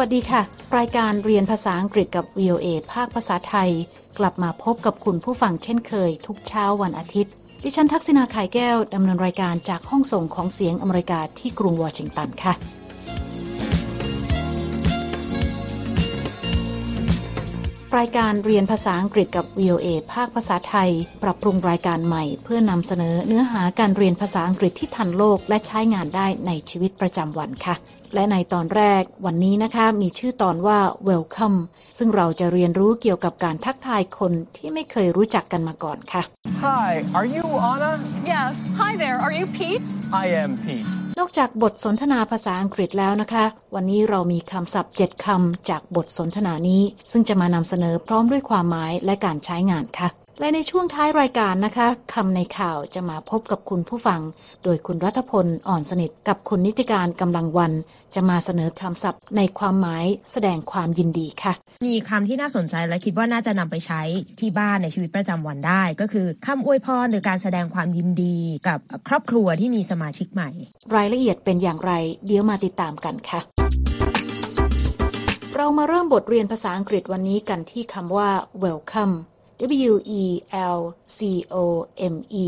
วัสดีค่ะ รายการเรียนภาษาอังกฤษกับ VOA ภาคภาษาไทย กลับมาพบกับคุณผู้ฟังเช่นเคย ทุกเช้าวันอาทิตย์ ดิฉันทักษณาไข่แก้ว ดำเนินรายการจากห้องส่งของเสียงอเมริกาที่กรุงวอชิงตันค่ะ รายการเรียนภาษาอังกฤษกับ VOA ภาคภาษาไทย ปรับปรุงรายการใหม่ เพื่อนำเสนอเนื้อหาการเรียนภาษาอังกฤษที่ทันโลกและใช้งานได้ในชีวิตประจำวันค่ะ และในตอนแรกวันนี้นะคะมีชื่อตอนว่า Welcome ซึ่งเราจะเรียนรู้เกี่ยวกับการทักทายคนที่ไม่เคยรู้จักกันมาก่อนค่ะ Hi, are you Anna? Yes. Hi there. Are you Pete? I am Pete. นอกจากบทสนทนาภาษาอังกฤษแล้วนะคะ วันนี้เรามีคำศัพท์ 7คำจากบทสนทนานี้ ซึ่งจะมานำเสนอพร้อมด้วยความหมายและการใช้งานค่ะ และในช่วงท้ายรายการนะคะคำในข่าวจะมาพบกับคุณผู้ฟัง โดยคุณรัฐพลอ่อนสนิทกับคุณนิติการกำลังวัน จะมาเสนอคำศัพท์ในความหมายแสดงความยินดีค่ะ มีคำที่น่าสนใจและคิดว่าน่าจะนำไปใช้ที่บ้านในชีวิตประจำวันได้ ก็คือคำอวยพรหรือการแสดงความยินดีกับครอบครัวที่มีสมาชิกใหม่ รายละเอียดเป็นอย่างไร เดี๋ยวมาติดตามกันค่ะเรามาเริ่มบทเรียนภาษาอังกฤษวันนี้กันที่คำว่า welcome W E L C O M E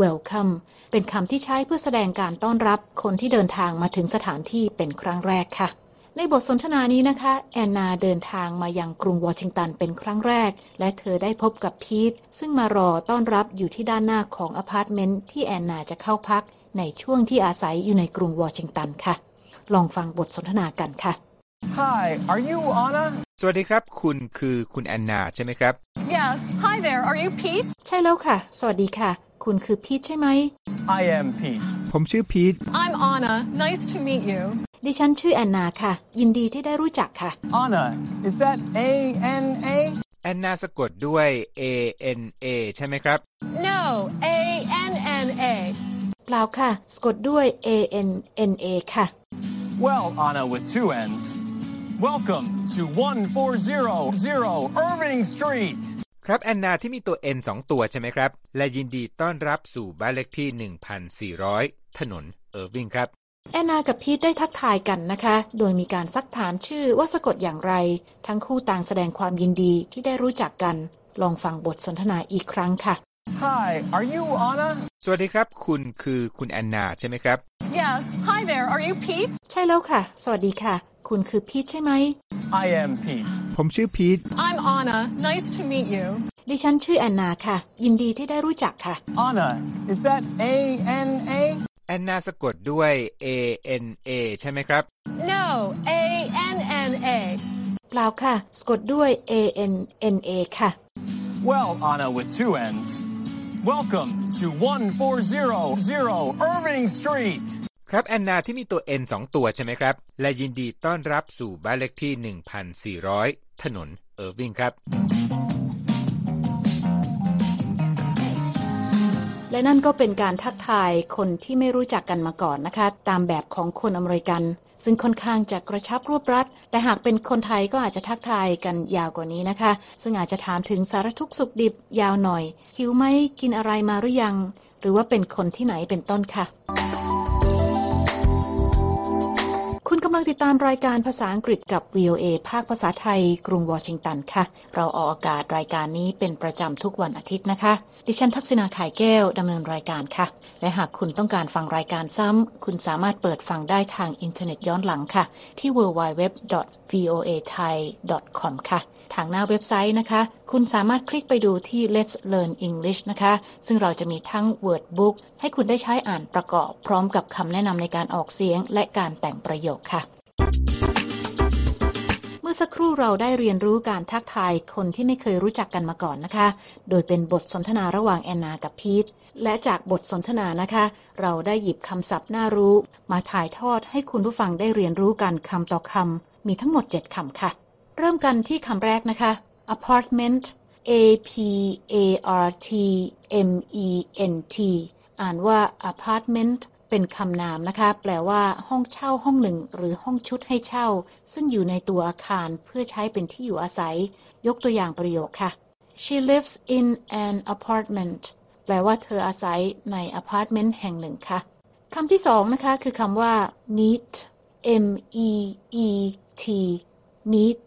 welcome เป็นคำที่ใช้เพื่อแสดงการต้อนรับคนที่เดินทางมาถึงสถานที่เป็นครั้งแรกค่ะ ในบทสนทนานี้นะคะ แอนนาเดินทางมายังกรุงวอชิงตันเป็นครั้งแรก และเธอได้พบกับพีทซึ่งมารอต้อนรับอยู่ที่ด้านหน้าของอพาร์ตเมนต์ที่แอนนาจะเข้าพัก ในช่วงที่อาศัยอยู่ในกรุงวอชิงตันค่ะ ลองฟังบทสนทนากันค่ะ Hi, are you Anna? สวัสดีครับ คุณคือคุณแอนนาใช่ไหมครับ Yes. Hi there. Are you Pete? ใช่แล้วค่ะ สวัสดีค่ะ คุณคือพีทใช่ไหม I am Pete. ผมชื่อพีท I'm Anna. Nice to meet you. ดิฉันชื่อแอนนาค่ะ ยินดีที่ได้รู้จักค่ะ Anna, is that A N A? แอนนาสะกดด้วย A N A ใช่ไหมครับ No. A N N A. เปล่าค่ะ สะกดด้วย A N N A ค่ะ Well, Anna with two N's. Welcome to 1400 Irving Street. ครับแอนนาที่มีตัว N สองตัวใช่ไหมครับ และยินดีต้อนรับสู่บ้านเลขที่ 1,400 ถนนเออร์วิงครับ แอนนากับพีทได้ทักทายกันนะคะ โดยมีการซักถามชื่อว่าสะกดอย่างไร ทั้งคู่ต่างแสดงความยินดีที่ได้รู้จักกัน ลองฟังบทสนทนาอีกครั้งค่ะ Hi, are you Anna? สวัสดีครับ คุณคือคุณแอนนาใช่ไหมครับ Yes. Hi there. Are you Pete? ใช่แล้วค่ะ สวัสดีค่ะ คุณคือพีทใช่ไหม I am Pete. ผมชื่อพีท I'm Anna. Nice to meet you. ดิฉันชื่อแอนนาค่ะ ยินดีที่ได้รู้จักค่ะ Anna, is that A N A? แอนนาสะกดด้วย A N A ใช่ไหมครับ No. A N N A. เปล่าค่ะ สะกดด้วย A N N A ค่ะ Well, Anna with two N's. Welcome to 1400 Irving Street. ครับแอนนาที่มีตัว N สองตัวใช่ไหมครับ และยินดีต้อนรับสู่บ้านเลขที่ 1,400 ถนนเออร์วิงครับ และนั่นก็เป็นการทักทายคนที่ไม่รู้จักกันมาก่อนนะคะ ตามแบบของคนอเมริกัน ซึ่งค่อนข้างจะกระชับรวบรัด แต่หากเป็นคนไทยก็อาจจะทักทายกันยาวกว่านี้นะคะ ซึ่งอาจจะถามถึงสารทุกข์สุขดิบยาวหน่อยหิวไหมกินอะไรมาหรือยัง หรือว่าเป็นคนที่ไหนเป็นต้นค่ะ ลังติดตามรายการภาษาอังกฤษกับ VOA ภาคภาษาไทย กรุงวอชิงตันค่ะ เราออกอากาศรายการนี้เป็นประจำทุกวันอาทิตย์นะคะ ดิฉันทักษณาขายแก้วดำเนินรายการค่ะ และหากคุณต้องการฟังรายการซ้ำ คุณสามารถเปิดฟังได้ทางอินเทอร์เน็ตย้อนหลังค่ะ ที่ www.voathai.com ค่ะ ทางหน้าเว็บไซต์นะคะ คุณสามารถคลิกไปดูที่ Let's Learn English นะคะ ซึ่งเราจะมีทั้ง Word Book ให้คุณได้ใช้อ่านประกอบ พร้อมกับคำแนะนำในการออกเสียง และการแต่งประโยคค่ะเมื่อสักครู่เราได้เรียนรู้การทักทายคนที่ไม่เคยรู้จักกันมาก่อนนะคะ โดยเป็นบทสนทนาระหว่างแอนนากับพีท และจากบทสนทนานะคะ เราได้หยิบคำศัพท์น่ารู้ มาถ่ายทอดให้คุณผู้ฟังได้เรียนรู้กันคำต่อคำ มีทั้งหมด 7คำค่ะ เริ่มกันที่คำแรกนะคะ apartment a p a r t m e n t อ่านว่า apartment เป็นคำนามนะคะ แปลว่า ห้องเช่าห้องหนึ่ง หรือห้องชุดให้เช่า ซึ่งอยู่ในตัวอาคารเพื่อใช้เป็นที่อยู่อาศัย ยกตัวอย่างประโยคค่ะ she lives in an apartment แปลว่าเธออาศัยในอพาร์ตเมนต์แห่งหนึ่งค่ะคำที่สองนะคะ คือคำว่า meet m e e t meet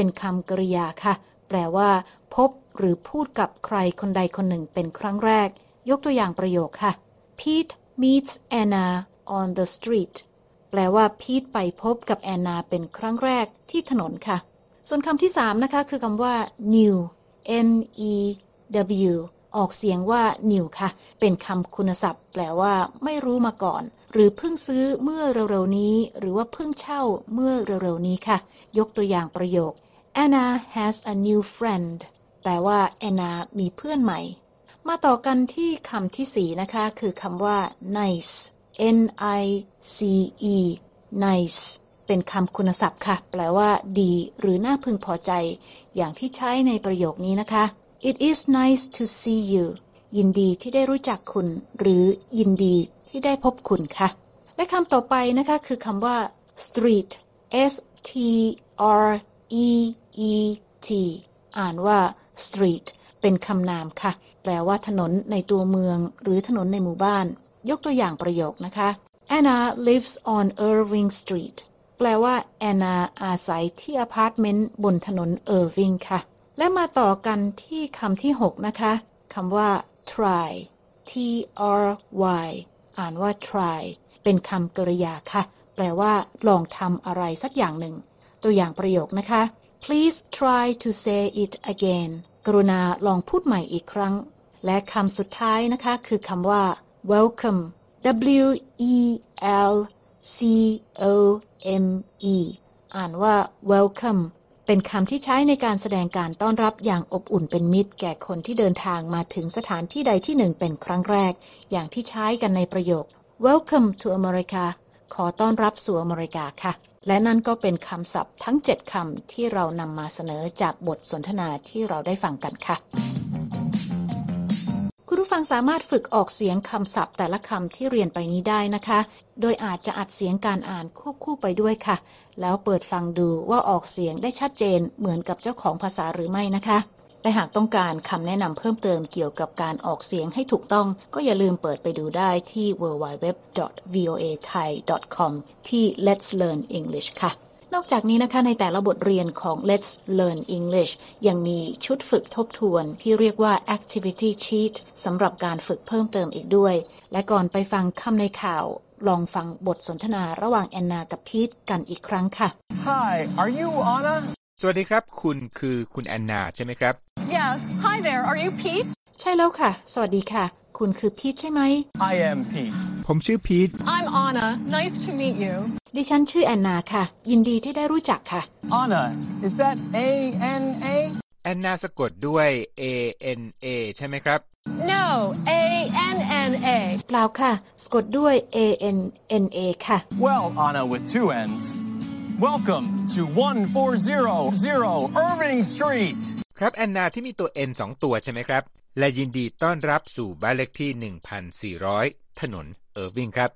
เป็นคำกริยาค่ะ แปลว่า พบหรือพูดกับใครคนใดคนหนึ่งเป็นครั้งแรก ยกตัวอย่างประโยคค่ะ Pete meets Anna on the street แปลว่าพีทไปพบกับแอนนาเป็นครั้งแรกที่ถนนค่ะ ส่วนคำที่สามนะคะ คือคำว่า new n e w ออกเสียงว่า new ค่ะ เป็นคำคุณศัพท์ แปลว่า ไม่รู้มาก่อน หรือเพิ่งซื้อเมื่อเร็วๆนี้ หรือว่าเพิ่งเช่าเมื่อเร็วๆนี้ค่ะ ยกตัวอย่างประโยค Anna has a new friend แปลว่าแอนนามีเพื่อนใหม่ มาต่อกันที่คำที่สี่นะคะ คือคำว่า nice n i c e nice เป็นคำคุณศัพท์ค่ะ แปลว่า ดี หรือน่าพึงพอใจ อย่างที่ใช้ในประโยคนี้นะคะ It is nice to see you ยินดีที่ได้รู้จักคุณ หรือยินดีที่ได้พบคุณค่ะ และคำต่อไปนะคะ คือคำว่า street s t r e e t อ่านว่า street เป็นคำนามค่ะ แปลว่าถนนในตัวเมือง หรือถนนในหมู่บ้าน ยกตัวอย่างประโยคนะคะ Anna lives on Irving Street แปลว่าแอนนาอาศัยที่อพาร์ตเมนต์บนถนนเออร์วิงค่ะ และมาต่อกันที่คำที่ 6 นะคะคำว่า try t r y อ่านว่า try เป็นคำกริยาค่ะ แปลว่า ลองทำอะไรสักอย่างหนึ่ง ตัวอย่างประโยคนะคะ please try to say it again กรุณาลองพูดใหม่อีกครั้ง และคำสุดท้ายนะคะคือคำว่า welcome w e l c o m e อ่านว่า welcome เป็นคำที่ใช้ในการแสดงการต้อนรับอย่างอบอุ่นเป็นมิตร แก่คนที่เดินทางมาถึงสถานที่ใดที่หนึ่งเป็นครั้งแรก อย่างที่ใช้กันในประโยค welcome to America ขอต้อนรับสู่อเมริกาค่ะ และนั่นก็เป็นคำศัพท์ทั้ง 7คำที่เรานำมาเสนอจากบทสนทนาที่เราได้ฟังกันค่ะ คุณผู้ฟังสามารถฝึกออกเสียงคำศัพท์แต่ละคำที่เรียนไปนี้ได้นะคะ โดยอาจจะอัดเสียงการอ่านควบคู่ไปด้วยค่ะ แล้วเปิดฟังดูว่าออกเสียงได้ชัดเจนเหมือนกับเจ้าของภาษาหรือไม่นะคะ และหากต้องการคำแนะนำเพิ่มเติมเกี่ยวกับการออกเสียงให้ถูกต้อง ก็อย่าลืมเปิดไปดูได้ที่ www.voathai.com ที่ Let's Learn English ค่ะนอกจากนี้นะคะในแต่ละบทเรียนของ Let's Learn English ยังมีชุดฝึกทบทวนที่เรียกว่า Activity Sheet สำหรับการฝึกเพิ่มเติมอีกด้วย และก่อนไปฟังคำในข่าว ลองฟังบทสนทนาระหว่างแอนนากับพีทกันอีกครั้งค่ะ Hi, are you Anna? สวัสดีครับ คุณคือคุณแอนนาใช่ไหมครับ Yes. Hi there. Are you Pete? ใช่แล้วค่ะ สวัสดีค่ะ คุณคือพีทใช่ไหม I am Pete. ผมชื่อพีท I'm Anna. Nice to meet you. ดิฉันชื่อแอนนาค่ะ ยินดีที่ได้รู้จักค่ะ Anna, is that A N A? แอนนาสะกดด้วย A N A ใช่ไหมครับ No. A N N A. เปล่าค่ะ สะกดด้วย A N N A ค่ะ Well, Anna with two N's. Welcome to 1400 Irving Street. ครับแอนนาที่มีตัว N สองตัวใช่ไหมครับ และยินดีต้อนรับสู่บ้านเลขที่ 1,400 ถนนเออร์วิงครับ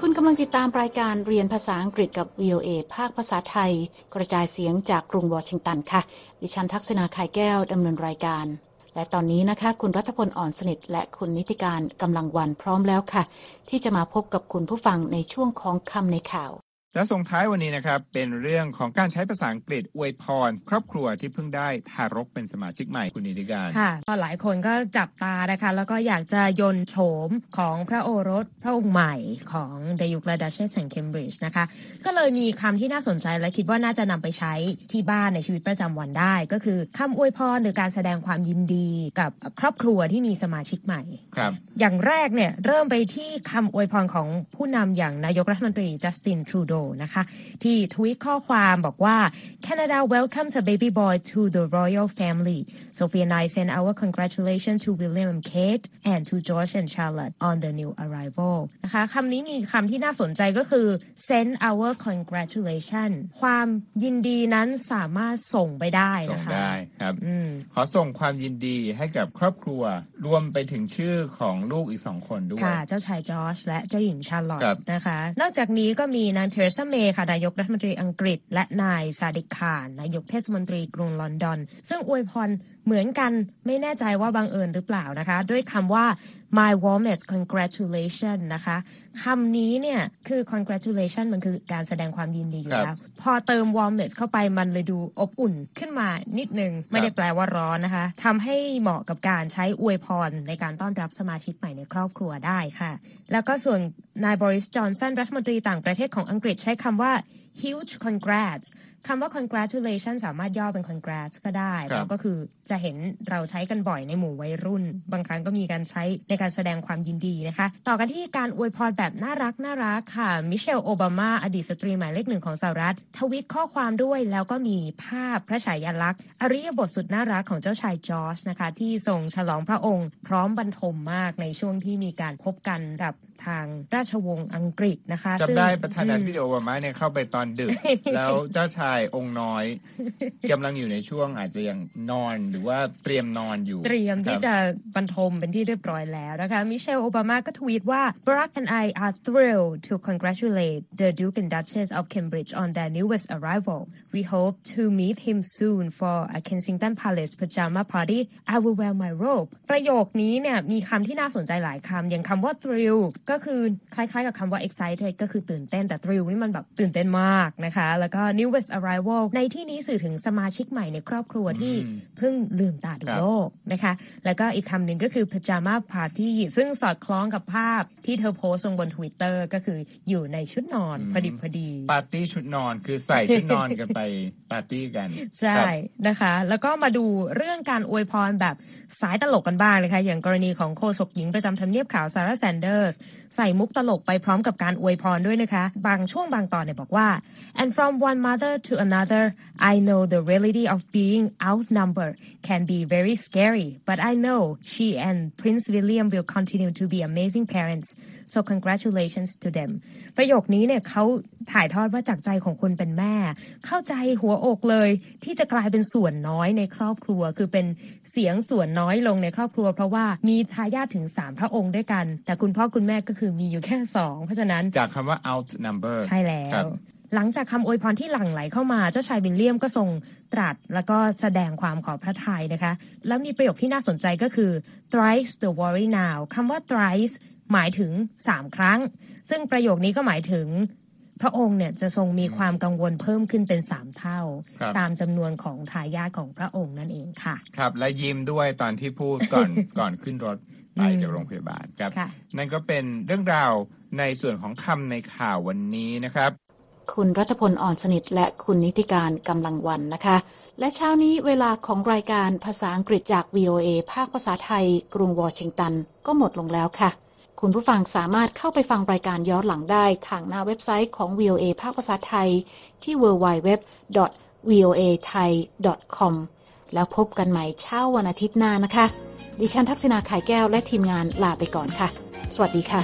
คุณกำลังติดตามรายการเรียนภาษาอังกฤษกับ VOA ภาคภาษาไทย กระจายเสียงจากกรุงวอชิงตันค่ะ ดิฉันทักษณาไข่แก้วดำเนินรายการ และตอนนี้นะคะคุณรัฐพลอ่อนสนิท และคุณนิติการกำลังวันพร้อมแล้วค่ะ ที่จะมาพบกับคุณผู้ฟังในช่วงของคำในข่าว และส่งท้ายวันนี้นะครับ เป็นเรื่องของการใช้ภาษาอังกฤษอวยพร ครอบครัวที่เพิ่งได้ทารกเป็นสมาชิกใหม่คุณนิติการค่ะก็หลายคนก็จับตานะคะ แล้วก็อยากจะยนต์โฉมของพระโอรสพระองค์ใหม่ของเดยุคและดัชเชสแห่งเคมบริดจ์นะคะ ก็เลยมีคำที่น่าสนใจและคิดว่าน่าจะนำไปใช้ที่บ้านในชีวิตประจำวันได้ ก็คือคำอวยพรหรือการแสดงความยินดีกับครอบครัวที่มีสมาชิกใหม่ครับ อย่างแรกเนี่ยเริ่มไปที่คำอวยพรของผู้นำอย่างนายกรัฐมนตรีจัสตินทรูโดนะคะ ที่ทวีตข้อความบอกว่า Canada welcomes a baby boy to the royal family Sophie and I send our congratulations to William and Kate and to George and Charlotte on the new arrival นะคะคำนี้มีคำที่น่าสนใจก็คือ send our congratulation ความยินดีนั้นสามารถส่งไปได้ส่งนะคะได้ครับอืมขอส่งความยินดีให้กับครอบครัว รวมไปถึงชื่อของลูกอีกสองคนด้วย ค่ะ เจ้าชายจอร์จและเจ้าหญิงชาร์ลอตครับนะคะ นอกจากนี้ก็มีนางเทเรซาเมย์ค่ะนายกรัฐมนตรีอังกฤษ และนายซาดิกขานนายกเทศมนตรีกรุงลอนดอน ซึ่งอวยพร เหมือนกันไม่แน่ใจว่าบังเอิญหรือเปล่านะคะ ด้วยคำว่า my warmest congratulation นะคะคำนี้เนี่ยคือ congratulation มันคือการแสดงความยินดีอยู่ครับแล้วพอเติม warmest เข้าไปมันเลยดูอบอุ่นขึ้นมานิดนึง ไม่ได้แปลว่าร้อนนะคะทำให้เหมาะกับการใช้อวยพรในการต้อนรับสมาชิกใหม่ในครอบครัวได้ค่ะ แล้วก็ส่วนนายบริสจอนสันรัฐมนตรีต่างประเทศของอังกฤษใช้คำว่า huge congrats คำว่า congratulation สามารถย่อเป็น congrats ก็ได้ครับแล้วก็คือจะเห็นเราใช้กันบ่อยในหมู่วัยรุ่น บางครั้งก็มีการใช้ในการแสดงความยินดีนะคะ ต่อกันที่การอวยพรแบบน่ารักน่ารักค่ะ มิเชลโอบามา อดีตสตรีหมายเลขหนึ่งของสหรัฐ ทวิตข้อความด้วยแล้วก็มีภาพพระฉายาลักษณ์อริยบทสุดน่ารักของเจ้าชายจอร์จนะคะ ที่ทรงฉลองพระองค์ พร้อมบรรทมมากในช่วงที่มีการพบกันกับทางราชวงศ์อังกฤษนะคะซึ่งจำได้ประธานาธิบอืมดีโอบามาเนี่ยเข้าไปตอนดึก แล้วเจ้าชายองค์น้อยกำลังอยู่ในช่วงอาจจะยังนอนหรือว่าเตรียมนอนอยู่ เตรียมที่ครับจะบรรทมเป็นที่เรียบร้อยแล้วนะคะมิเชลโอบามาก็ทวีตว่า Barack and I are thrilled to congratulate the Duke and Duchess of Cambridge on their newest arrival. We hope to meet him soon for a Kensington Palace pajama party. I will wear my robe. ประโยคนี้เนี่ยมีคำที่น่าสนใจหลายคำอย่างคำว่า thrill ก็คือคล้ายๆกับคำว่า excited ก็คือตื่นเต้นแต่ thrill นี่มันแบบตื่นเต้นมากนะคะ แล้วก็ newest arrival ในที่นี้สื่อถึงสมาชิกใหม่ในครอบครัวที่เพิ่งลืมตาดูครับโลกนะคะ แล้วก็อีกคำหนึ่งก็คือ pajama party ซึ่งสอดคล้องกับภาพที่เธอโพสต์ลงบน Twitter ก็คืออยู่ในชุดนอนพอดิบพอดีปาร์ตี้ชุดนอนคือใส่ชุดนอนกันไปปาร์ตี้กัน ใช่ครับนะคะ แล้วก็มาดูเรื่องการอวยพรแบบ สายตลกกันบ้างนะคะ อย่างกรณีของโฆษกหญิงประจำทำเนียบขาวซาร่าแซนเดอร์ส ใส่มุกตลกไปพร้อมกับการอวยพรด้วยนะคะ บางช่วงบางตอนเนี่ยบอกว่า and from one mother to another I know the reality of being outnumbered can be very scary but I know she and Prince William will continue to be amazing parents so congratulations to them ประโยคนี้เนี่ยเขาถ่ายทอดว่าจากใจของคนเป็นแม่ เข้าใจหัวอกเลย ที่จะกลายเป็นส่วนน้อยในครอบครัว คือเป็นเสียงส่วนน้อยลงในครอบครัว เพราะว่ามีทายาทถึง3พระองค์ด้วยกัน แต่คุณพ่อคุณแม่ก็คือมีอยู่แค่2เพราะฉะนั้นจากคำว่า outnumber ใช่แล้ครัวบหลังจากคำอวยพรที่หลั่งไหลเข้ามา เจ้าชายวิลเลียมก็ทรงตรัสแล้วก็แสดงความขอพระทัยนะคะ แล้วมีประโยคที่น่าสนใจก็คือ thrice the worry now คำว่า thrice หมายถึง3ครั้ง ซึ่งประโยคนี้ก็หมายถึงพระองค์เนี่ยจะทรงมีความกังวลเพิ่มขึ้นเป็น3เท่าครับตามจำนวนของทายาทของพระองค์นั่นเองค่ะ ครับ และยิ้มด้วยตอนที่พูดก่อนก่อนขึ้นรถ ไปอืมจากโรงพยาบาลครับค่ะนั่นก็เป็นเรื่องราวในส่วนของคำในข่าววันนี้นะครับ คุณรัฐพลอ่อนสนิทและคุณนิติการกำลังวันนะคะ และเช้านี้เวลาของรายการภาษาอังกฤษจาก VOA ภาคภาษาไทย กรุงวอชิงตัน ก็หมดลงแล้วค่ะ คุณผู้ฟังสามารถเข้าไปฟังรายการย้อนหลังได้ทางหน้าเว็บไซต์ของ VOA ภาคภาษาไทย ที่ www.voathai.com แล้วพบกันใหม่เช้าวันอาทิตย์หน้านะคะ ดิฉันทักษณาไข่แก้วและทีมงานลาไปก่อนค่ะ สวัสดีค่ะ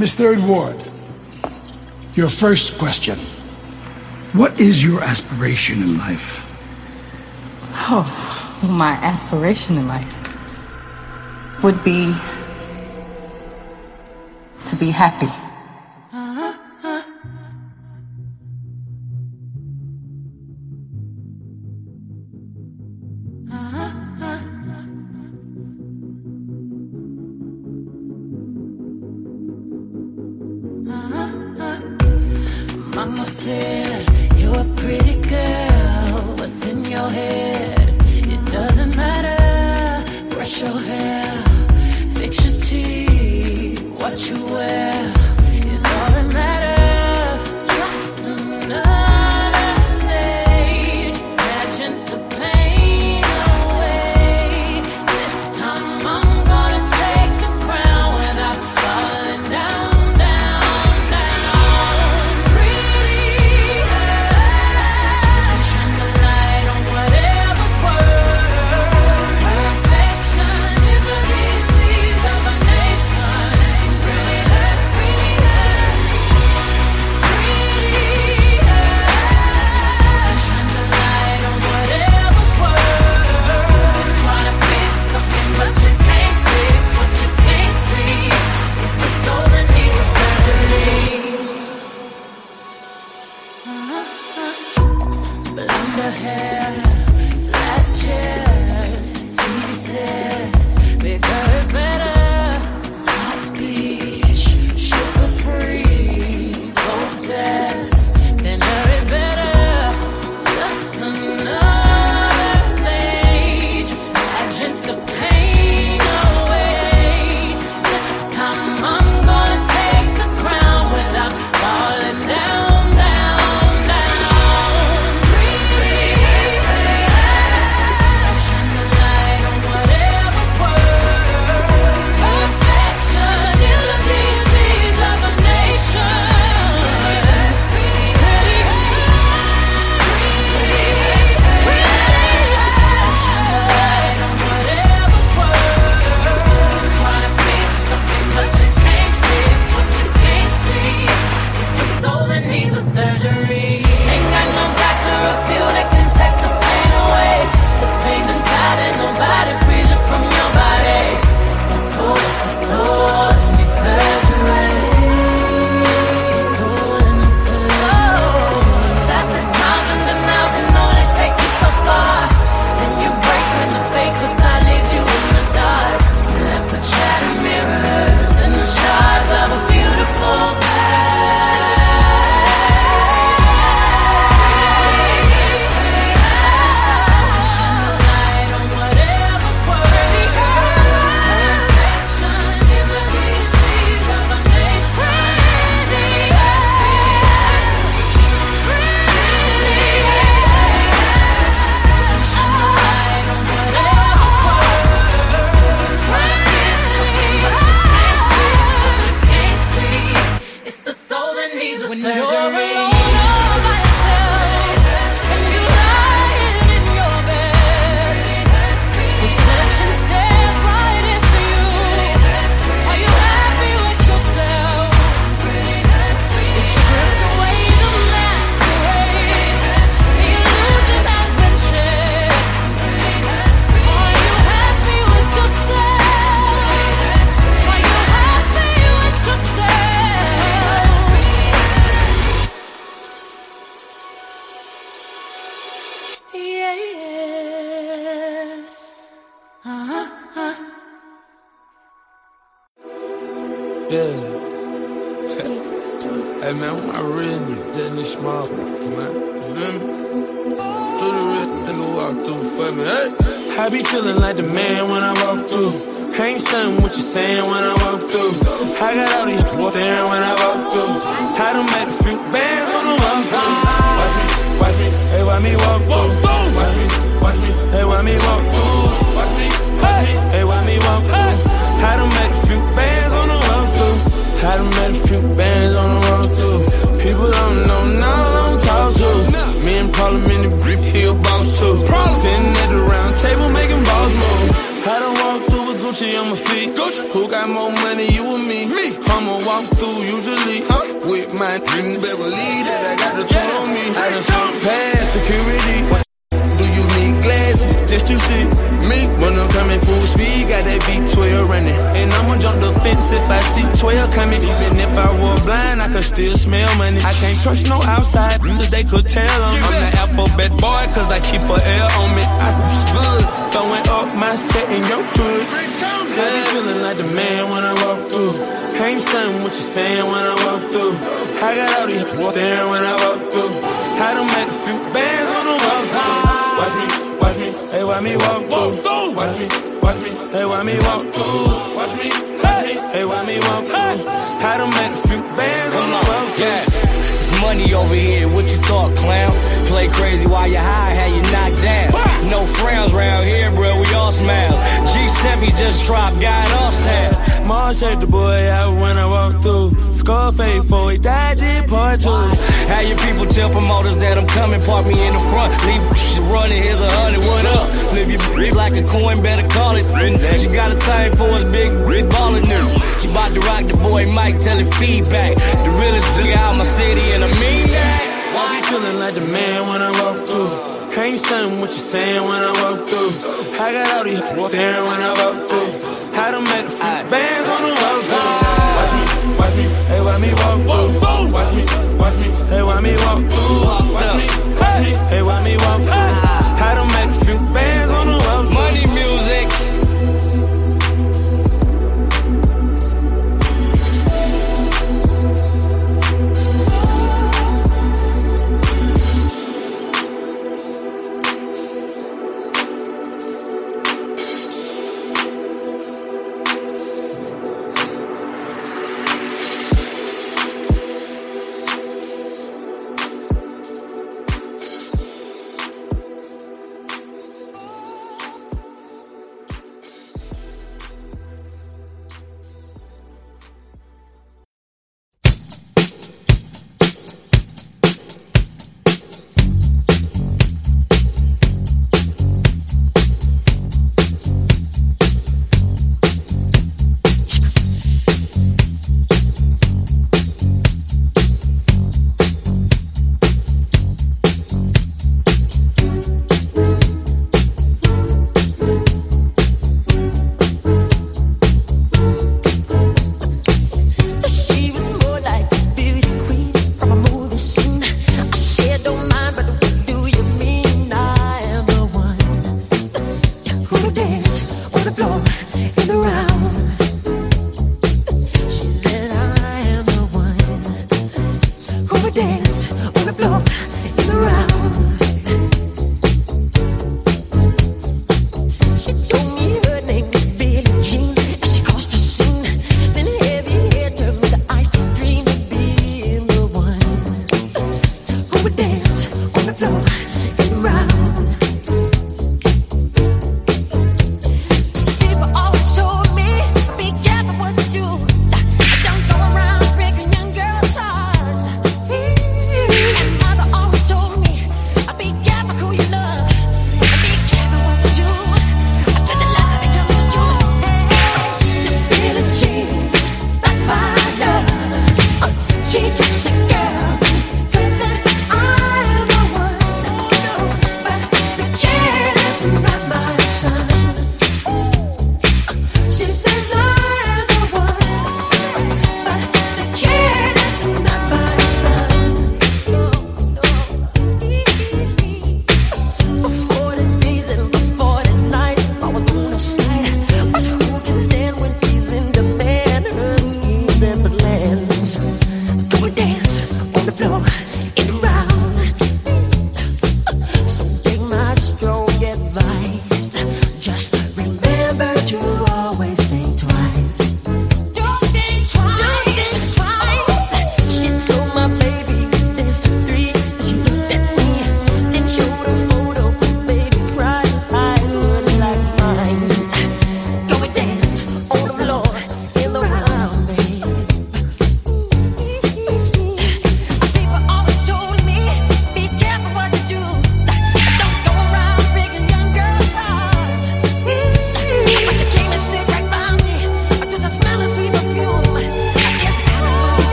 Miss Third Ward, your first question. What is your aspiration in life? My aspiration in life would be to be happy. Mama said you're a pretty girl. What's in your head? Yeah. hey man, my real Denny Small, man. You feel me? To the real nigga walk through for me. Hey. I be feeling like the man when I walk through. Ain't stunning what you saying when I walk through. I got all these staring when I walk through. I done made a few bands when I walk through. Watch me, watch me, hey, watch me walk through. Watch me, watch me, hey, watch me walk through. Watch me, watch me, hey, watch me walk through. I done made I done made a few bands on the walk through. People don't know, now I don't talk to. Me and Parliament in the brick, he a boss too. Sitting at the round table making balls move. I done walk through with Gucci on my feet. Who got more money, you or me? Me. I'ma walk through usually huh? with my dream Beverly that I got the two on me. I done skip past 12 coming. Even if I were blind, I could still smell money. I can't trust no outside, cause they could tell them. I'm the alphabet boy, cause I keep a L on me. I was good, throwing up my set in your hood. I be feeling like the man when I walk through. Ain't stunning what you saying when I walk through. I got all these staring when I walk through. I done make a few bands on the walk through. Watch me, watch me, hey, watch me walk through. Watch me, watch me, hey, watch me walk through. Watch me, hey, why me walk through. I done make a few bands on the. Yeah, it's money over here. What you thought, clown? Play crazy while you high, had you knocked down. No frowns round here, bro. We all smiles. G7 just dropped, got us down. Mom shake the boy out when I walk through. Scarface for he died, two. How your people tell promoters that I'm coming, park me in the front. Leave running, here's a hundred, what up? Flip your bitch like a coin, better call it. She got a thing for us, big, big baller new. She bout to rock the boy Mike, tell it feedback. The realest nigga out my city, and I mean that. I be feeling like the man when I walk through. Ain't stunning what you're saying when I walk through. I got all these staring when I walk through. Done made a few bands on the walk through. Watch me, watch me, hey, watch me walk me, watch me, hey, watch me walk. Watch me, watch me, hey, watch me walk who will dance on the floor and around. She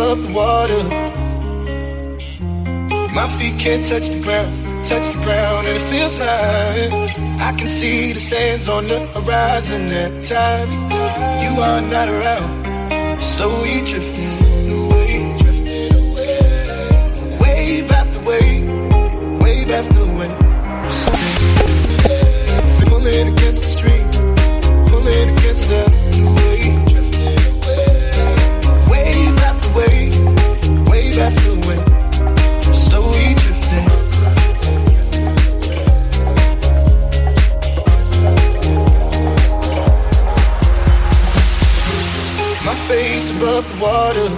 above the water. My feet can't touch the ground, touch the ground, and it feels like I can see the sands on the horizon every time you are not around. Slowly drifting drifting away. Wave after wave, wave after wave. Above the water.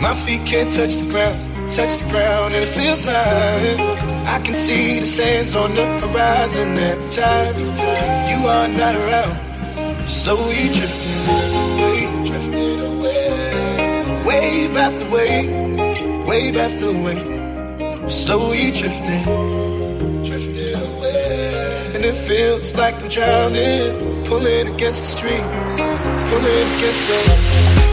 My feet can't touch the ground, touch the ground, and it feels like I can see the sands on the horizon every time you are not around. Slowly drifting away, drifting away. Wave after wave, wave after wave. Slowly drifting, drifting away. And it feels like I'm drowning, pulling against the stream, Till it gets real.